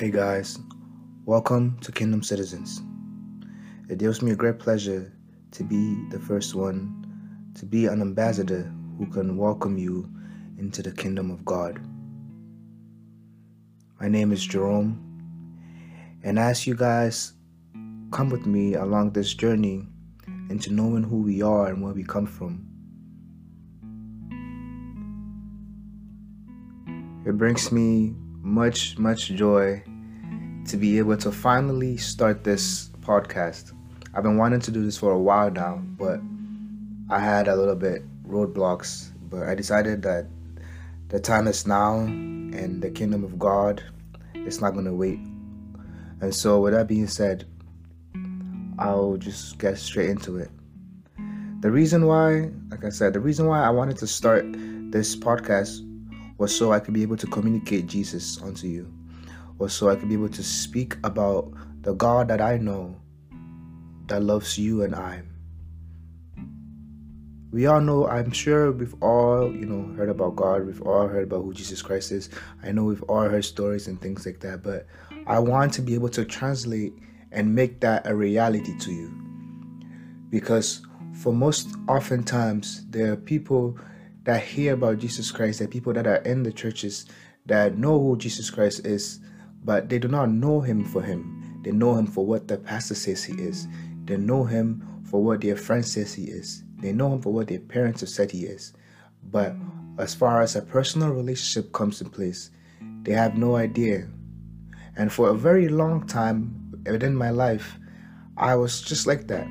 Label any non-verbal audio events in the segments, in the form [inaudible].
Hey guys, welcome to Kingdom Citizens. It gives me a great pleasure to be the first one to be an ambassador who can welcome you into the kingdom of God. My name is Jerome, and as you guys come with me along this journey into knowing who we are and where we come from, it brings me much, much joy to be able to finally start this podcast. I've been wanting to do this for a while now, but I had a little bit roadblocks. But I decided that the time is now, and the kingdom of God is not going to wait. And so, with that being said, I'll just get straight into it. The reason why, like I said, the reason why I wanted to start this podcast was so I could be able to communicate Jesus unto you was so I could be able to speak about the God that I know that loves you and I. We all know, I'm sure we've all, you know, heard about God. We've all heard about who Jesus Christ is. I know we've all heard stories and things like that, but I want to be able to translate and make that a reality to you. Because for most oftentimes, there are people that hear about Jesus Christ, the people that are in the churches that know who Jesus Christ is, but they do not know him for him. They know him for what the pastor says he is. They know him for what their friend says he is. They know him for what their parents have said he is. But as far as a personal relationship comes in place, they have no idea. And for a very long time within my life, I was just like that.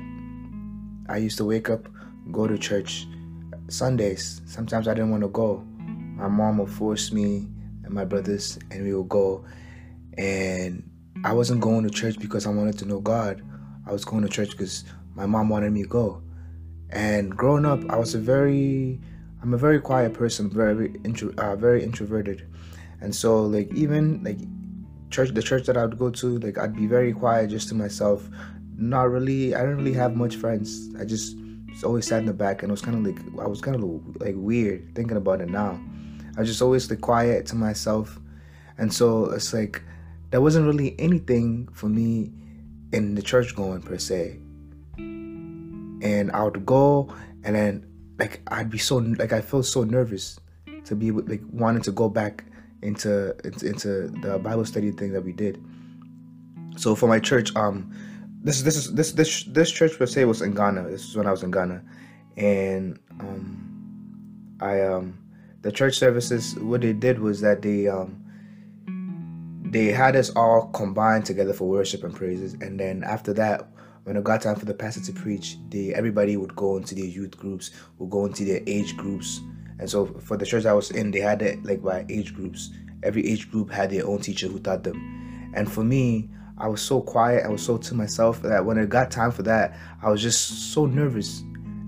I used to wake up, go to church Sundays. Sometimes I didn't want to go. My mom would force me and my brothers, and we would go. And I wasn't going to church because I wanted to know God. I was going to church because my mom wanted me to go. And growing up, I was a very, I'm a very quiet person, very intro, uh, very introverted, and so like even like church, the church that I would go to, like I'd be very quiet just to myself. Not really, I didn't really have much friends. I just always sat in the back, and it was kind of like I was kind of like weird thinking about it now. I was just always like quiet to myself, and so it's like there wasn't really anything for me in the church going per se. And I would go and then like I'd be so like I felt so nervous to be like wanting to go back into into, into the Bible study thing that we did. So for my church, um this this is this this this church per se was in Ghana. This is when I was in Ghana. And um I um the church services what they did was that they um they had us all combined together for worship and praises and then after that when it got time for the pastor to preach they everybody would go into their youth groups would go into their age groups and so for the church i was in they had it like by age groups every age group had their own teacher who taught them and for me i was so quiet i was so to myself that when it got time for that i was just so nervous.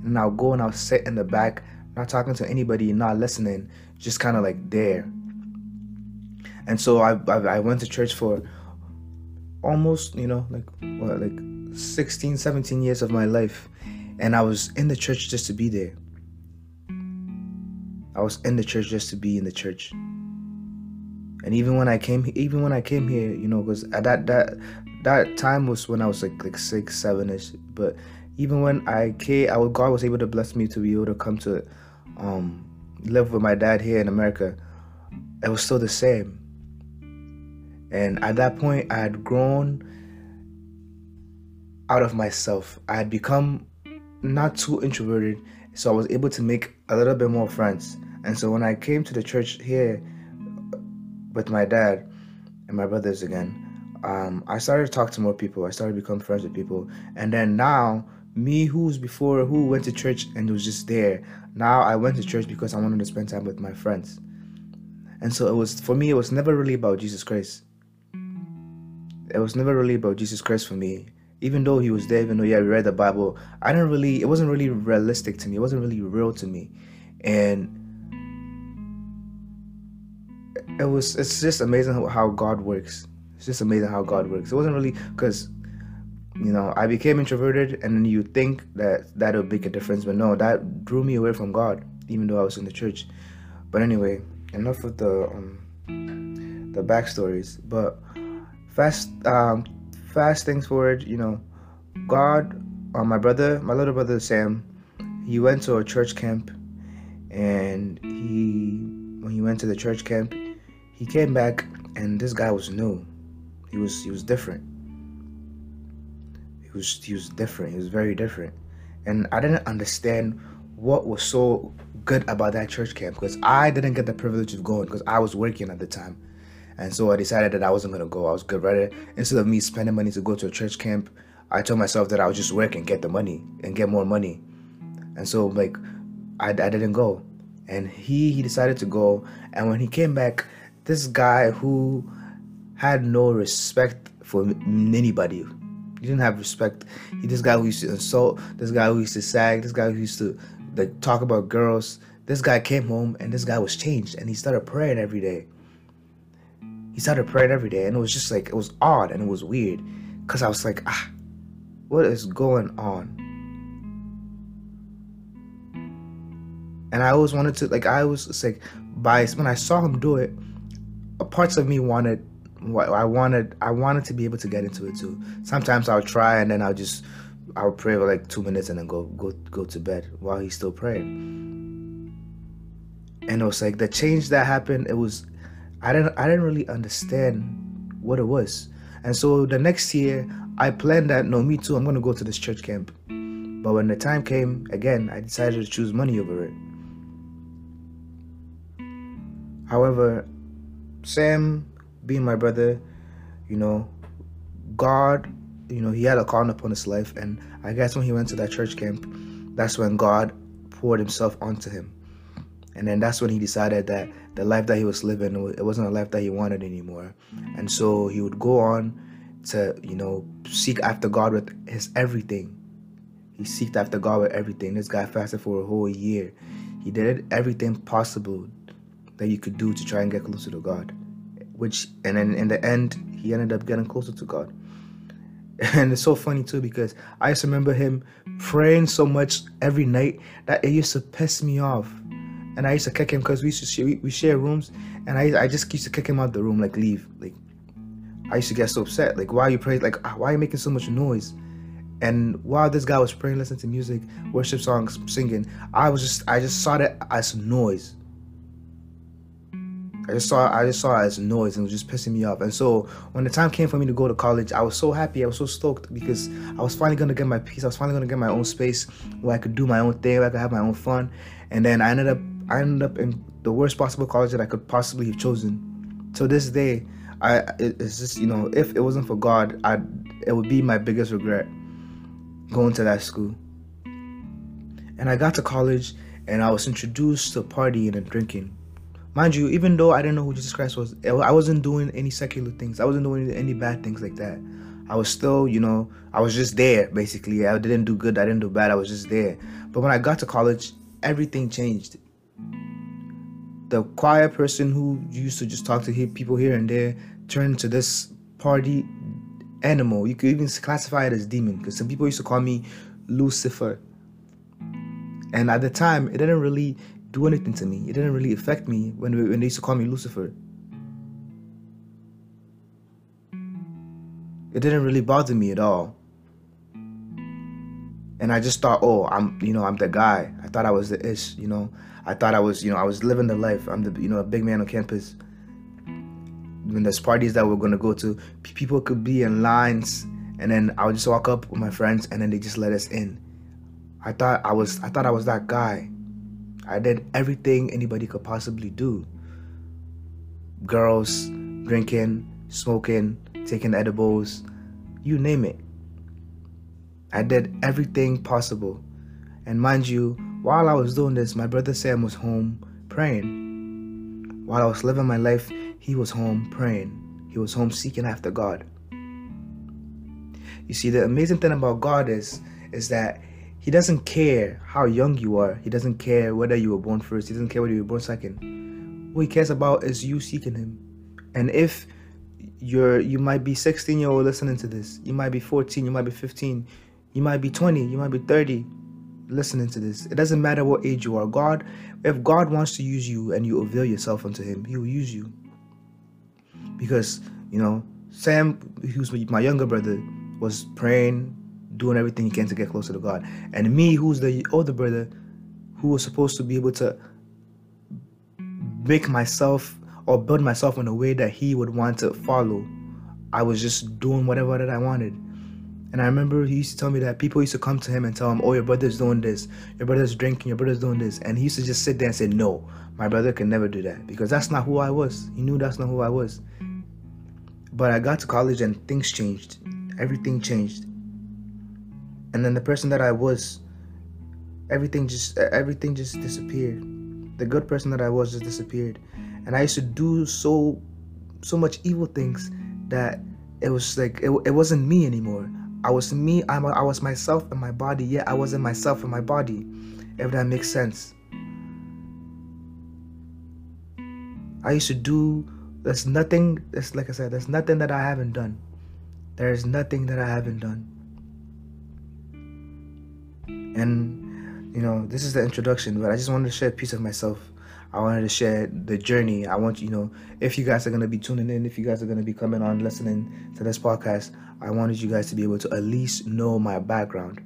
And i'll go and i'll sit in the back not talking to anybody not listening just kind of like there. And so I, I, I went to church for almost you know like what like 16 17 years of my life. And i was in the church just to be there. I was in the church just to be in the church and even when i came even when i came here you know because at that that that time was when i was like like six seven-ish but even when i came i was, god was able to bless me to be able to come to um live with my dad here in america it was still the same and at that point, I had grown out of myself. I had become not too introverted, so I was able to make a little bit more friends. And so when I came to the church here with my dad and my brothers again, um, I started to talk to more people. I started to become friends with people. And then now, me who's before who went to church and was just there, now I went to church because I wanted to spend time with my friends. And so it was for me, it was never really about Jesus Christ it was never really about Jesus Christ for me. Even though he was there, even though yeah, we read the Bible, I didn't really. It wasn't really realistic to me. It wasn't really real to me, and it was. It's just amazing how God works. It's just amazing how God works. It wasn't really because you know I became introverted, and then you think that that would make a difference, but no, that drew me away from God, even though I was in the church. But anyway, enough of the um, the backstories. But fast um fast things forward you know god uh, my brother my little brother sam he went to a church camp and he when he went to the church camp he came back and this guy was new. He was he was different. He was he was different. He was very different. And i didn't understand what was so good about that church camp because i didn't get the privilege of going because i was working at the time. And so i decided that i wasn't going to go. I was good rather instead of me spending money to go to a church camp i told myself that i would just work and get the money and get more money. And so like I, I didn't go. And he he decided to go. And when he came back this guy who had no respect for anybody. He didn't have respect. He this guy who used to insult this guy who used to sag this guy who used to like talk about girls. This guy came home and this guy was changed and he started praying every day. He started praying every day and it was just like it was odd and it was weird. Because i was like ah what is going on? And I always wanted to like I was like by when I saw him do it, parts of me wanted I wanted I wanted to be able to get into it too. Sometimes I'll try and then I'll just I'll pray for like two minutes and then go go go to bed while he's still praying. And it was like the change that happened. It was I didn't I didn't really understand what it was. And so the next year I planned that no me too I'm gonna go to this church camp. But when the time came again I decided to choose money over it. However, Sam, being my brother, you know, God, you know, he had a calling upon his life, and I guess when he went to that church camp, that's when God poured himself onto him. And then that's when he decided that the life that he was living, it wasn't a life that he wanted anymore. And so he would go on to, you know, seek after God with his everything. He seeked after God with everything. This guy fasted for a whole year. He did everything possible that you could do to try and get closer to God. Which, and then in the end, he ended up getting closer to God. [laughs] And it's so funny too because I used to remember him praying so much every night that it used to piss me off. And I used to kick him because we used to share, we, we share rooms, and I I just used to kick him out the room like leave like. I used to get so upset like why are you praying like ah, why are you making so much noise, and while this guy was praying, listening to music, worship songs, singing, I was just I just saw that as noise. I just saw I just saw it as noise and it was just pissing me off. And so when the time came for me to go to college, I was so happy. I was so stoked because I was finally gonna get my peace. I was finally gonna get my own space where I could do my own thing, where I could have my own fun. And then I ended up I ended up in the worst possible college that I could possibly have chosen. To this day, I it's just you know if it wasn't for God, I it would be my biggest regret going to that school. And I got to college and I was introduced to partying and drinking mind you, even though I didn't know who Jesus Christ was, I wasn't doing any secular things. I wasn't doing any bad things like that. I was still, you know, I was just there basically. I didn't do good, I didn't do bad, I was just there. But when I got to college, everything changed. The quiet person who used to just talk to people here and there turned to this party animal. You could even classify it as demon because some people used to call me Lucifer. And at the time, it didn't really do anything to me. It didn't really affect me when, when they used to call me Lucifer. It didn't really bother me at all. And I just thought, oh, I'm, you know, I'm the guy. I thought I was the ish, you know. I thought I was, you know, I was living the life. I'm the, you know, a big man on campus. When there's parties that we're gonna go to, people could be in lines, and then I would just walk up with my friends, and then they just let us in. I thought I was, I thought I was that guy. I did everything anybody could possibly do girls, drinking, smoking, taking edibles, you name it. I did everything possible. And mind you, while I was doing this, my brother Sam was home praying. While I was living my life, he was home praying. He was home seeking after God. You see, the amazing thing about God is, is that he doesn't care how young you are. He doesn't care whether you were born first. He doesn't care whether you were born second. What he cares about is you seeking him. And if you're you might be 16 year old listening to this, you might be 14, you might be 15, you might be 20, you might be 30 listening to this. It doesn't matter what age you are. God, if God wants to use you and you avail yourself unto him, he will use you. Because, you know, Sam, who's my younger brother, was praying, doing everything he can to get closer to God. And me, who's the older brother, who was supposed to be able to make myself or build myself in a way that he would want to follow, I was just doing whatever that I wanted. And I remember he used to tell me that people used to come to him and tell him, Oh, your brother's doing this, your brother's drinking, your brother's doing this. And he used to just sit there and say, No, my brother can never do that because that's not who I was. He knew that's not who I was. But I got to college and things changed. Everything changed. And then the person that I was, everything just everything just disappeared. The good person that I was just disappeared. And I used to do so so much evil things that it was like it, it wasn't me anymore. I was me, I'm, I was myself in my body, yet I wasn't myself in my body. If that makes sense. I used to do there's nothing that's like I said, there's nothing that I haven't done. There is nothing that I haven't done. And you know, this is the introduction, but I just wanted to share a piece of myself. I wanted to share the journey. I want you know, if you guys are gonna be tuning in, if you guys are gonna be coming on listening to this podcast, I wanted you guys to be able to at least know my background.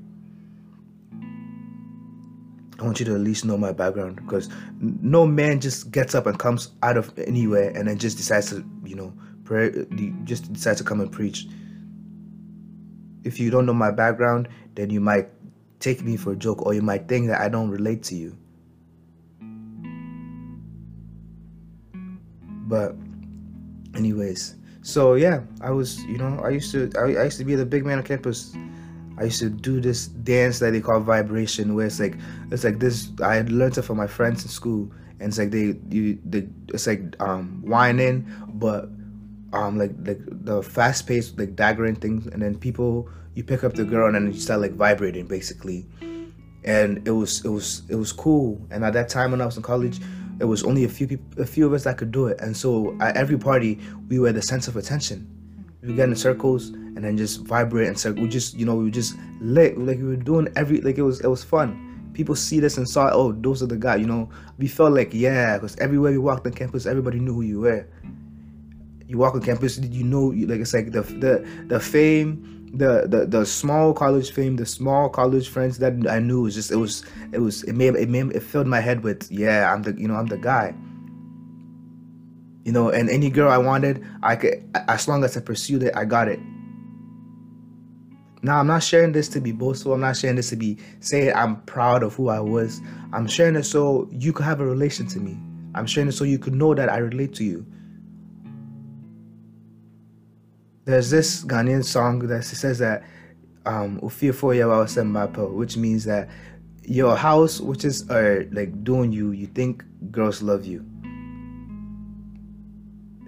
I want you to at least know my background because no man just gets up and comes out of anywhere and then just decides to, you know, pray, just decides to come and preach. If you don't know my background, then you might take me for a joke or you might think that I don't relate to you. But, anyways, so yeah, I was, you know, I used to, I, I used to be the big man on campus I used to do this dance that they call vibration, where it's like it's like this. I had learned it from my friends in school, and it's like they you they it's like um wining, but um like like the fast paced like daggering things, and then people you pick up the girl and then you start like vibrating basically, and it was it was it was cool. And at that time when I was in college, it was only a few people, a few of us that could do it, and so at every party we were the sense of attention. We get in circles and then just vibrate and circle. We just, you know, we just lit. Like we were doing every, like it was, it was fun. People see this and saw, oh, those are the guys. You know, we felt like, yeah, because everywhere we walked on campus, everybody knew who you were. You walk on campus, did you know, like it's like the the the fame, the the the small college fame, the small college friends that I knew was just it was it was it made it made it filled my head with yeah, I'm the you know I'm the guy. You know and any girl i wanted i could as long as i pursued it i got it. Now i'm not sharing this to be boastful. I'm not sharing this to be saying i'm proud of who i was. I'm sharing it so you could have a relation to me. I'm sharing it so you could know that i relate to you there's this ghanaian song that says that um which means that your house which is uh, like doing you you think girls love you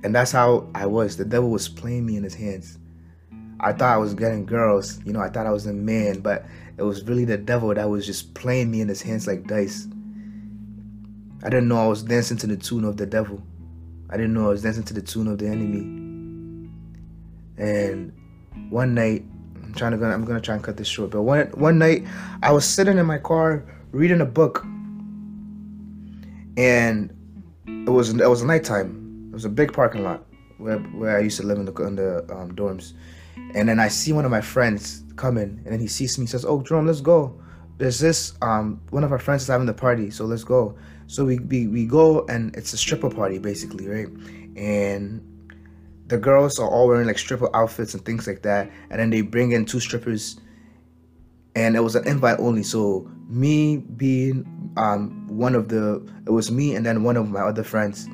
and that's how I was. The devil was playing me in his hands. I thought I was getting girls, you know, I thought I was a man, but it was really the devil that was just playing me in his hands like dice. I didn't know I was dancing to the tune of the devil. I didn't know I was dancing to the tune of the enemy. And one night, I'm trying to I'm gonna try and cut this short, but one one night I was sitting in my car reading a book, and it was it was nighttime It was a big parking lot where, where I used to live in the, in the um, dorms. And then I see one of my friends coming, and then he sees me, he says, "Oh, Jerome, let's go. There's this um one of our friends is having the party, so let's go." So we we, we go, and it's a stripper party basically, right? And the girls are all wearing like stripper outfits and things like that, and then they bring in two strippers, and it was an invite only. So me being um one of the, it was me and then one of my other friends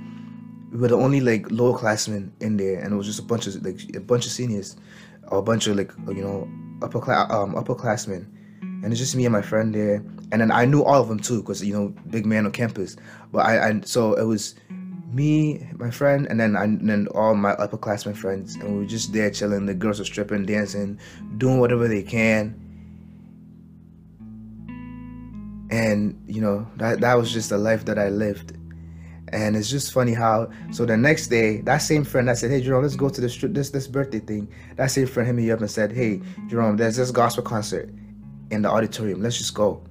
we were the only like lower classmen in there, and it was just a bunch of like a bunch of seniors, or a bunch of like you know upper class um upperclassmen, and it's just me and my friend there, and then I knew all of them too, cause you know big man on campus. But I, I so it was me, my friend, and then I, and then all my upperclassmen friends, and we were just there chilling. The girls were stripping, dancing, doing whatever they can. And you know that that was just the life that I lived and it's just funny how so the next day that same friend that said, Hey Jerome, let's go to this this this birthday thing. That same friend hit me up and said, Hey Jerome, there's this gospel concert in the auditorium. Let's just go.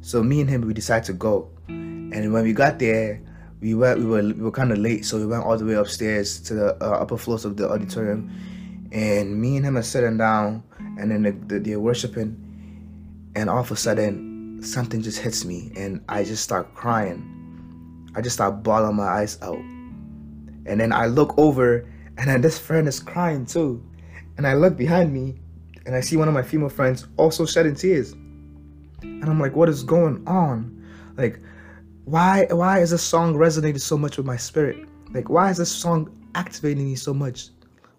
So me and him we decided to go. And when we got there, we went. We were we were kind of late, so we went all the way upstairs to the uh, upper floors of the auditorium, and me and him are sitting down, and then the, the, they're worshiping, and all of a sudden something just hits me, and I just start crying. I just start bawling my eyes out, and then I look over, and then this friend is crying too, and I look behind me, and I see one of my female friends also shedding tears, and I'm like, what is going on? Like why why is this song resonating so much with my spirit? Like why is this song activating me so much?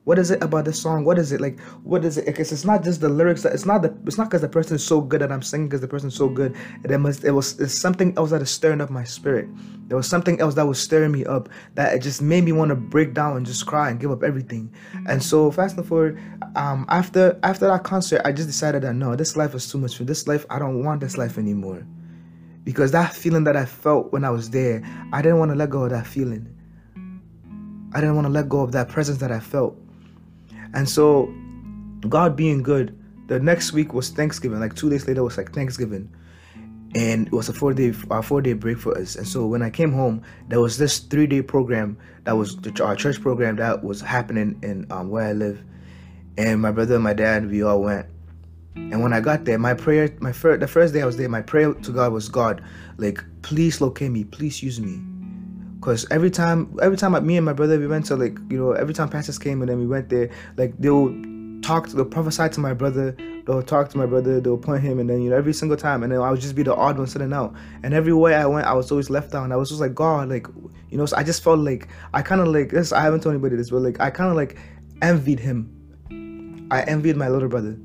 What is it about this song? What is it like? What is it? Because it's not just the lyrics. That, it's not the. It's not because the person is so good that I'm singing because the person's so good. It must. It was. It's something else that is stirring up my spirit. There was something else that was stirring me up that it just made me want to break down and just cry and give up everything. And so fast and forward, um, after after that concert, I just decided that no, this life is too much for this life. I don't want this life anymore because that feeling that I felt when I was there, I didn't want to let go of that feeling. I didn't want to let go of that presence that I felt. And so, God being good, the next week was Thanksgiving. Like two days later was like Thanksgiving, and it was a four day uh, four day break for us. And so when I came home, there was this three day program that was the, our church program that was happening in um, where I live, and my brother and my dad we all went and when I got there, my prayer, my first, the first day I was there, my prayer to God was, God, like, please locate me, please use me, because every time, every time me and my brother, we went to like, you know, every time pastors came and then we went there, like they'll talk, to, they'll prophesy to my brother, they'll talk to my brother, they'll point him, and then you know, every single time, and then I would just be the odd one sitting out, and everywhere I went, I was always left out, and I was just like, God, like, you know, so I just felt like I kind of like this. I haven't told anybody this, but like I kind of like envied him. I envied my little brother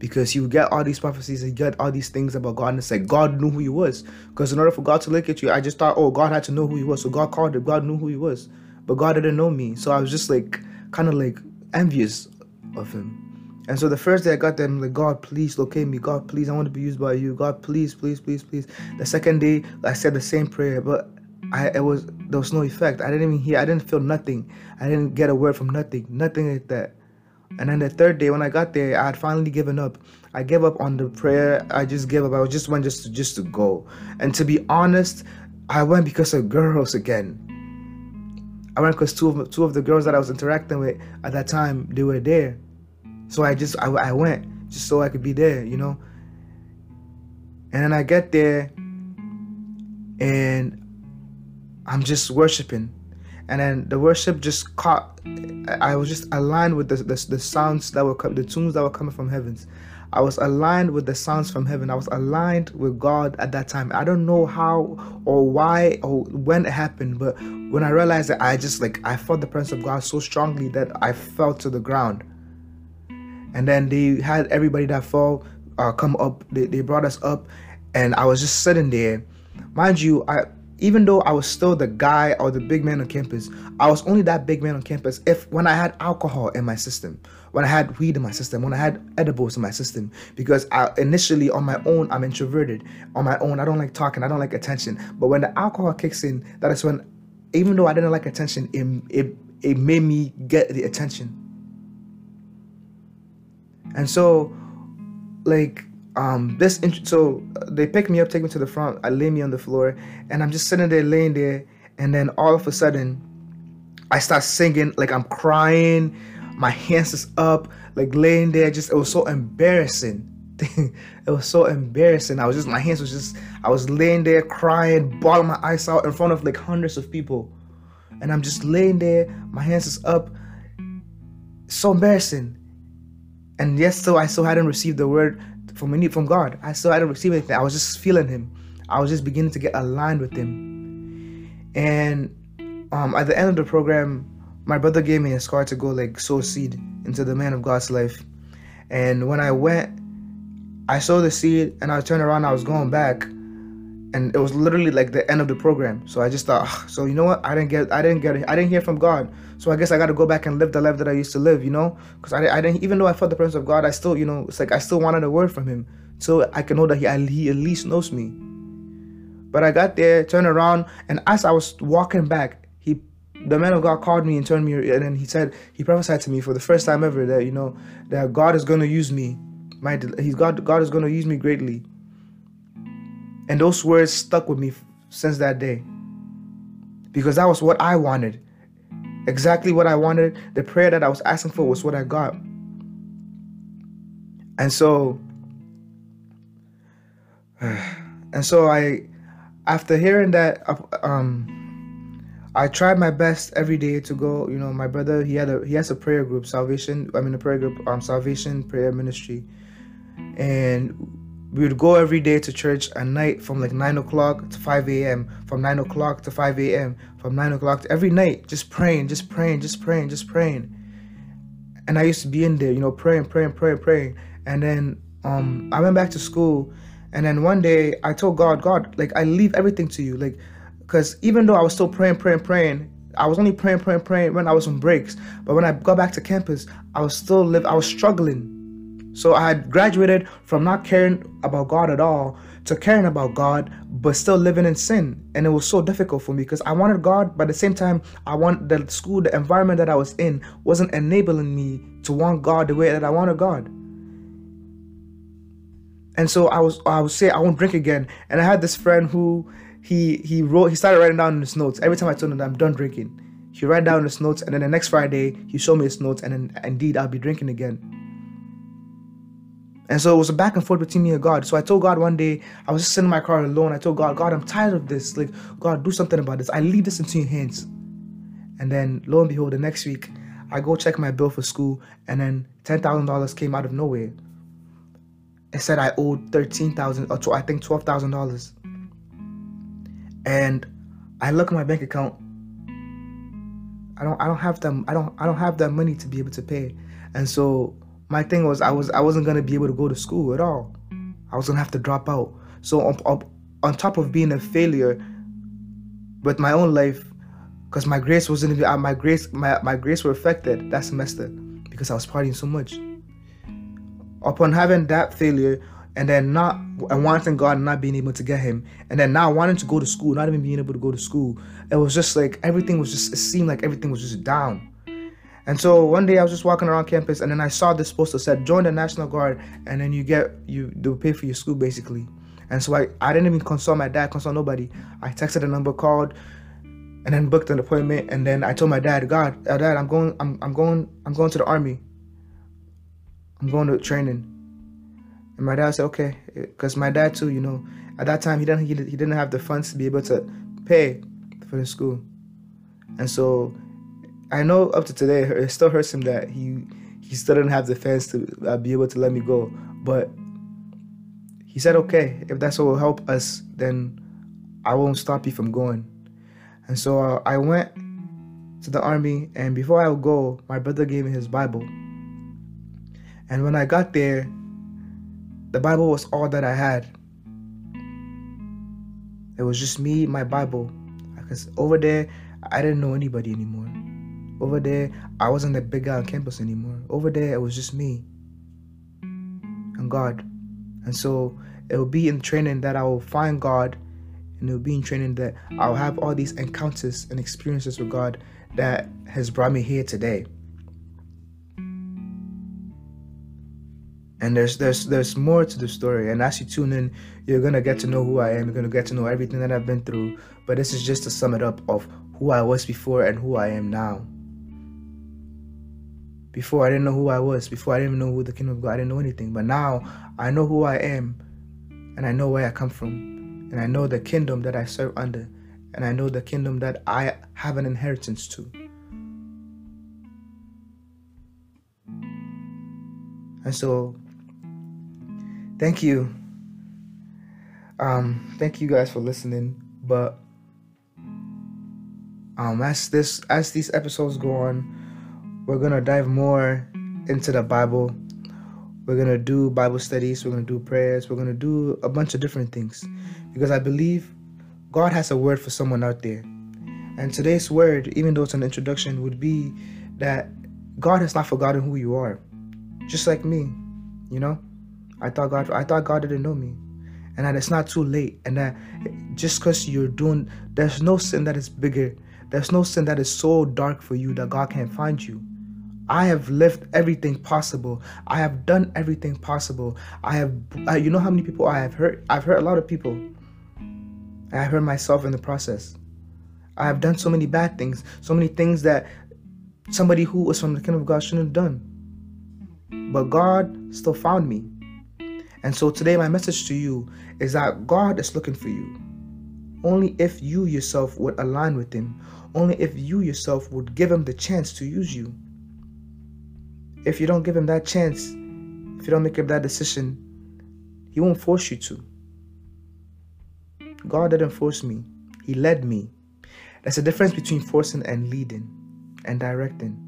because you get all these prophecies and get all these things about God, and it's like God knew who He was. Because in order for God to look at you, I just thought, oh, God had to know who He was, so God called him. God knew who He was, but God didn't know me, so I was just like kind of like envious of Him. And so the first day I got there, I'm like, God, please locate me. God, please, I want to be used by you. God, please, please, please, please. The second day, I said the same prayer, but I it was there was no effect. I didn't even hear. I didn't feel nothing. I didn't get a word from nothing. Nothing like that. And then the third day, when I got there, I had finally given up. I gave up on the prayer. I just gave up. I just went just to, just to go. And to be honest, I went because of girls again. I went because two of two of the girls that I was interacting with at that time they were there. So I just I, I went just so I could be there, you know. And then I get there, and I'm just worshiping and then the worship just caught i was just aligned with the, the, the sounds that were the tunes that were coming from heavens. I was aligned with the sounds from heaven. I was aligned with god at that time. I don't know how or why or when it happened but when i realized that i just like i felt the presence of god so strongly that i fell to the ground. And then they had everybody that fell uh, come up. They, they brought us up and i was just sitting there. Mind you i even though I was still the guy or the big man on campus, I was only that big man on campus if when I had alcohol in my system, when I had weed in my system, when I had edibles in my system. Because I, initially on my own, I'm introverted. On my own, I don't like talking, I don't like attention. But when the alcohol kicks in, that is when, even though I didn't like attention, it it, it made me get the attention. And so, like um this int- so uh, they pick me up take me to the front i lay me on the floor and i'm just sitting there laying there and then all of a sudden i start singing like i'm crying my hands is up like laying there just it was so embarrassing. [laughs] It was so embarrassing. I was just my hands was just i was laying there crying bawling my eyes out in front of like hundreds of people. And i'm just laying there my hands is up. So embarrassing. And yes so i still hadn't received the word from any from God. I still I didn't receive anything. I was just feeling Him. I was just beginning to get aligned with Him. And um, at the end of the program, my brother gave me a scar to go like sow seed into the man of God's life. And when I went, I sowed the seed, and I turned around. I was going back, and it was literally like the end of the program. So I just thought, so you know what? I didn't get, I didn't get, I didn't hear from God. So I guess I got to go back and live the life that I used to live, you know? Because I, I didn't, even though I felt the presence of God, I still, you know, it's like I still wanted a word from Him, so I can know that He, He at least knows me. But I got there, turned around, and as I was walking back, He, the man of God called me and turned me, and then He said, He prophesied to me for the first time ever that you know that God is going to use me. My, He's God, God is going to use me greatly and those words stuck with me since that day. because that was what I wanted. Exactly what I wanted. The prayer that I was asking for was what I got. And so [sighs] and so I after hearing that um I tried my best every day to go. You know, my brother he had a he has a prayer group, salvation. I mean, a prayer group, um, salvation prayer ministry, and we would go every day to church at night from like nine o'clock to five a.m. From nine o'clock to five a.m. From nine o'clock to every night, just praying, just praying, just praying, just praying. And I used to be in there, you know, praying, praying, praying, praying. And then um, I went back to school, and then one day I told God, God, like I leave everything to you, like because even though I was still praying, praying, praying, I was only praying, praying, praying when I was on breaks. But when I got back to campus, I was still live. I was struggling. So I had graduated from not caring about God at all to caring about God, but still living in sin. And it was so difficult for me because I wanted God, but at the same time, I want the school, the environment that I was in wasn't enabling me to want God the way that I wanted God. And so I was I would say I won't drink again. And I had this friend who he he wrote he started writing down in his notes every time I told him I'm done drinking. He write down his notes, and then the next Friday he showed me his notes, and then indeed I'll be drinking again. And so it was a back and forth between me and God. So I told God one day, I was just sitting in my car alone. I told God, God, I'm tired of this. Like, God, do something about this. I leave this into your hands. And then lo and behold, the next week, I go check my bill for school, and then ten thousand dollars came out of nowhere. It said I owed thirteen thousand, or I think twelve thousand dollars and I look at my bank account. I don't I don't have them I don't I don't have that money to be able to pay. And so my thing was I was I wasn't gonna be able to go to school at all. I was gonna have to drop out. So on, on, on top of being a failure with my own life, because my grades wasn't even uh, my grades my, my grades were affected that semester because I was partying so much. Upon having that failure, and then not and wanting God and not being able to get him, and then now wanting to go to school, not even being able to go to school. It was just like everything was just it seemed like everything was just down. And so one day I was just walking around campus and then I saw this poster said join the National Guard and then you get you they'll pay for your school basically. And so I, I didn't even consult my dad, consult nobody. I texted a number, called, and then booked an appointment. And then I told my dad, God, uh, dad, I'm going, I'm, I'm going, I'm going to the army. I'm going to training. And my dad said, okay, because my dad too, you know, at that time he didn't he, he didn't have the funds to be able to pay for the school, and so I know up to today it still hurts him that he he still didn't have the fans to uh, be able to let me go, but he said, okay, if that's what will help us, then I won't stop you from going. And so uh, I went to the army, and before I would go, my brother gave me his Bible. And when I got there, the Bible was all that I had. It was just me, my Bible. Because over there, I didn't know anybody anymore. Over there, I wasn't the big guy on campus anymore. Over there, it was just me and God. And so it will be in training that I will find God, and it will be in training that I'll have all these encounters and experiences with God that has brought me here today. and there's there's there's more to the story and as you tune in you're gonna get to know who i am you're gonna get to know everything that i've been through but this is just to sum it up of who i was before and who i am now before i didn't know who i was before i didn't know who the kingdom of god i didn't know anything but now i know who i am and i know where i come from and i know the kingdom that i serve under and i know the kingdom that i have an inheritance to and so thank you. Um, thank you guys for listening. But um, as this as these episodes go on, we're gonna dive more into the Bible. We're gonna do Bible studies. We're gonna do prayers. We're gonna do a bunch of different things because I believe God has a word for someone out there. And today's word, even though it's an introduction, would be that God has not forgotten who you are, just like me. You know, I thought God, I thought God didn't know me, and that it's not too late, and that just because you're doing, there's no sin that is bigger, there's no sin that is so dark for you that God can't find you. I have lived everything possible. I have done everything possible. I have, uh, you know, how many people I have hurt? I've hurt a lot of people. I hurt myself in the process. I have done so many bad things, so many things that somebody who was from the kingdom of God shouldn't have done. But God still found me. And so today, my message to you is that God is looking for you. Only if you yourself would align with Him, only if you yourself would give Him the chance to use you. If you don't give Him that chance, if you don't make up that decision, He won't force you to. God didn't force me, He led me. There's a difference between forcing and leading and directing.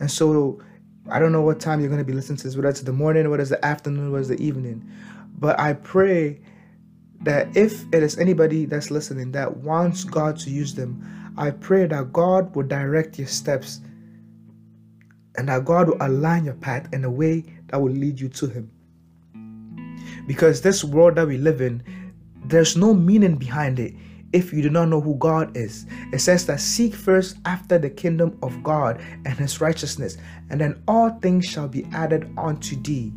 And so I don't know what time you're going to be listening to this, whether it's the morning, whether it's the afternoon, whether it's the evening. But I pray that if it is anybody that's listening that wants God to use them, I pray that God will direct your steps and that God will align your path in a way that will lead you to Him. Because this world that we live in, there's no meaning behind it if you do not know who God is. It says that seek first after the kingdom of God and his righteousness, and then all things shall be added unto thee.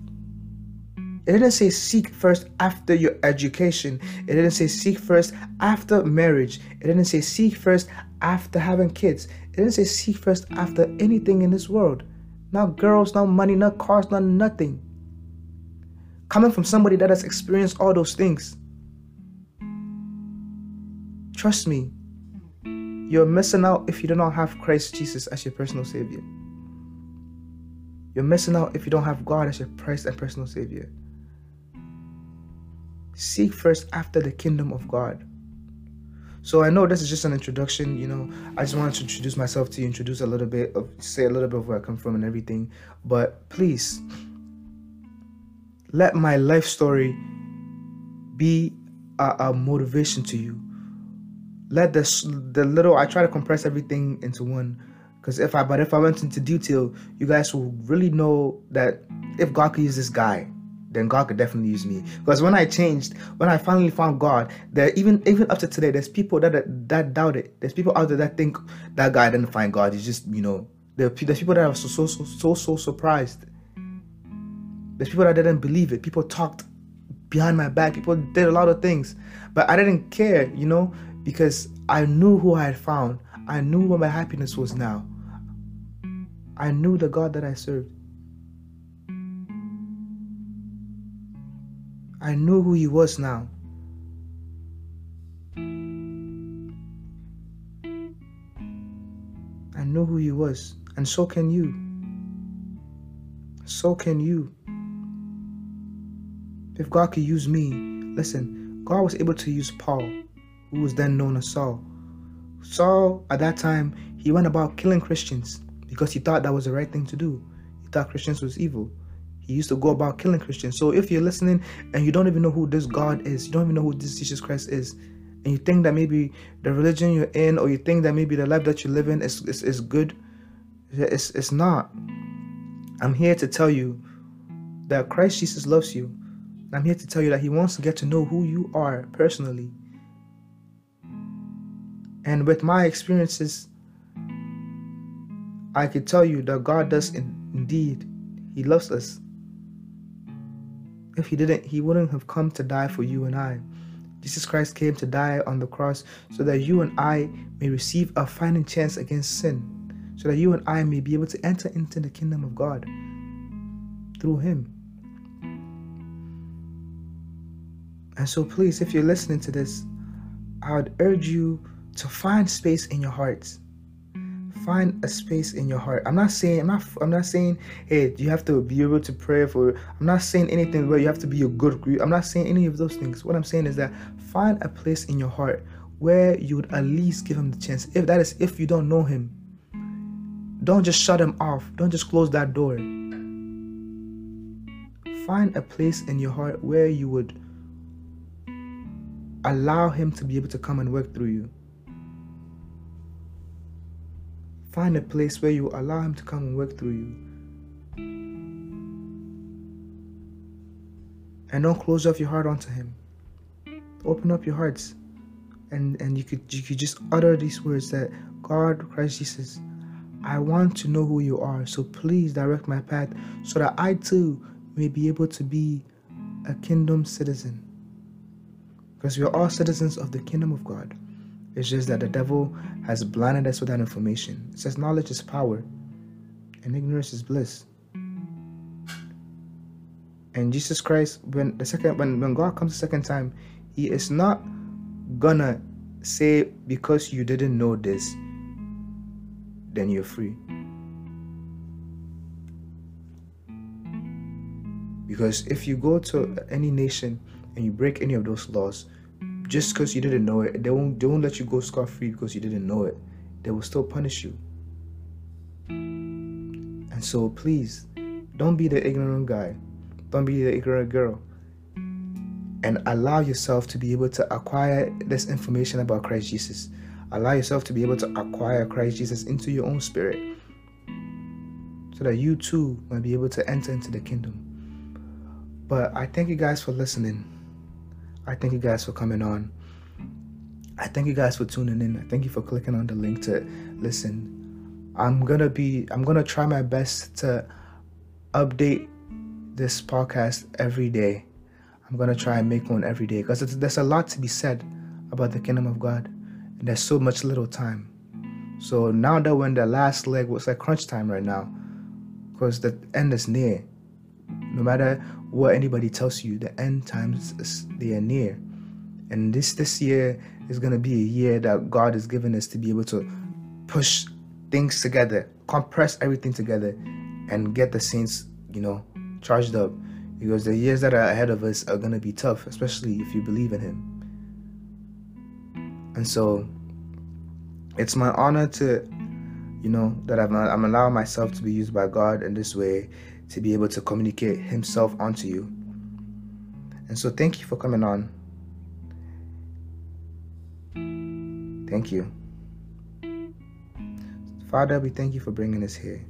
It didn't say seek first after your education. It didn't say seek first after marriage. It didn't say seek first after having kids. It didn't say seek first after anything in this world. Not girls, not money, not cars, not nothing. Coming from somebody that has experienced all those things. Trust me, you're missing out if you do not have Christ Jesus as your personal Savior. You're missing out if you don't have God as your Christ and personal Savior. Seek first after the kingdom of God. So I know this is just an introduction, you know. I just wanted to introduce myself to you, introduce a little bit of say a little bit of where I come from and everything. But please let my life story be a, a motivation to you. Let this the little I try to compress everything into one. Because if I but if I went into detail, you guys will really know that if God could use this guy, then God could definitely use me. Because when I changed, when I finally found God, there even even up to today, there's people that that doubt it. There's people out there that think that guy didn't find God. He's just you know there, there's people that are so so so so so surprised. There's people that didn't believe it. People talked behind my back. People did a lot of things, but I didn't care, you know, because I knew who I had found. I knew where my happiness was now. I knew the God that I served. I knew who he was now. I knew who he was, and so can you. So can you. If God could use me, listen, God was able to use Paul, who was then known as Saul. Saul, at that time, he went about killing Christians because he thought that was the right thing to do. He thought Christians was evil. He used to go about killing Christians. So if you're listening and you don't even know who this God is, you don't even know who this Jesus Christ is, and you think that maybe the religion you're in, or you think that maybe the life that you live in is, is, is good, it's, it's not. I'm here to tell you that Christ Jesus loves you. I'm here to tell you that He wants to get to know who you are personally. And with my experiences, I can tell you that God does in, indeed, He loves us. If he didn't, he wouldn't have come to die for you and I. Jesus Christ came to die on the cross so that you and I may receive a fighting chance against sin, so that you and I may be able to enter into the kingdom of God through him. And so, please, if you're listening to this, I would urge you to find space in your hearts find a space in your heart. I'm not saying I'm not I'm not saying hey you have to be able to pray for. I'm not saying anything where you have to be a good. Group. I'm not saying any of those things. What I'm saying is that find a place in your heart where you would at least give him the chance. If that is if you don't know him, don't just shut him off. Don't just close that door. Find a place in your heart where you would allow him to be able to come and work through you. Find a place where you allow Him to come and work through you. And don't close off your heart onto Him. Open up your hearts. And, and you could you could just utter these words that God, Christ Jesus, I want to know who you are. So please direct my path so that I too may be able to be a kingdom citizen. Because we are all citizens of the kingdom of God. It's just that the devil has blinded us with that information. It says knowledge is power and ignorance is bliss. And Jesus Christ, when the second when, when God comes the second time, he is not gonna say because you didn't know this, then you're free. Because if you go to any nation and you break any of those laws, just because you didn't know it, they won't they won't let you go scot free because you didn't know it. They will still punish you. And so please, don't be the ignorant guy. Don't be the ignorant girl. And allow yourself to be able to acquire this information about Christ Jesus. Allow yourself to be able to acquire Christ Jesus into your own spirit. So that you too might be able to enter into the kingdom. But I thank you guys for listening. I thank you guys for coming on. I thank you guys for tuning in. I thank you for clicking on the link to listen. I'm gonna be I'm gonna try my best to update this podcast every day. I'm gonna try and make one every day because there's a lot to be said about the kingdom of God, and there's so much little time. So now that we're in the last leg, it's like crunch time right now, because the end is near. No matter what anybody tells you, the end times they are near, and this this year is gonna be a year that God has given us to be able to push things together, compress everything together, and get the saints, you know, charged up. Because the years that are ahead of us are going to be tough, especially if you believe in Him. And so it's my honor to, you know, that I'm, I'm allowing myself to be used by God in this way to be able to communicate Himself onto you. And so thank you for coming on. Thank you. Father, we thank you for bringing us here.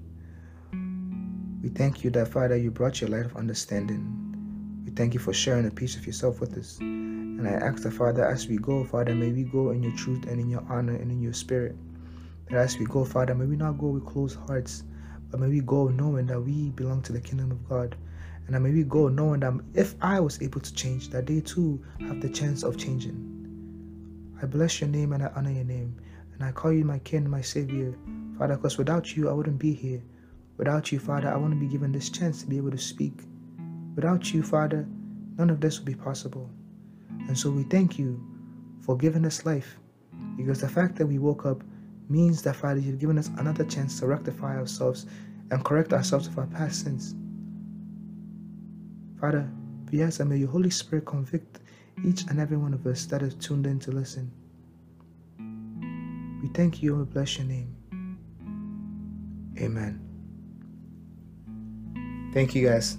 We thank you that, Father, you brought your light of understanding. We thank you for sharing a piece of yourself with us. And I ask the Father, as we go, Father, may we go in your truth and in your honor and in your spirit. That as we go, Father, may we not go with closed hearts, but may we go knowing that we belong to the kingdom of God. And that may we go knowing that if I was able to change, that they too have the chance of changing. I bless your name and I honor your name. And I call you my king, my savior, Father, because without you, I wouldn't be here. Without you, Father, I wouldn't be given this chance to be able to speak. Without you, Father, none of this would be possible. And so we thank you for giving us life because the fact that we woke up means that, Father, you've given us another chance to rectify ourselves and correct ourselves of our past sins. Father, we ask that may your Holy Spirit convict each and every one of us that is tuned in to listen. We thank you and we bless your name. Amen. Thank you guys.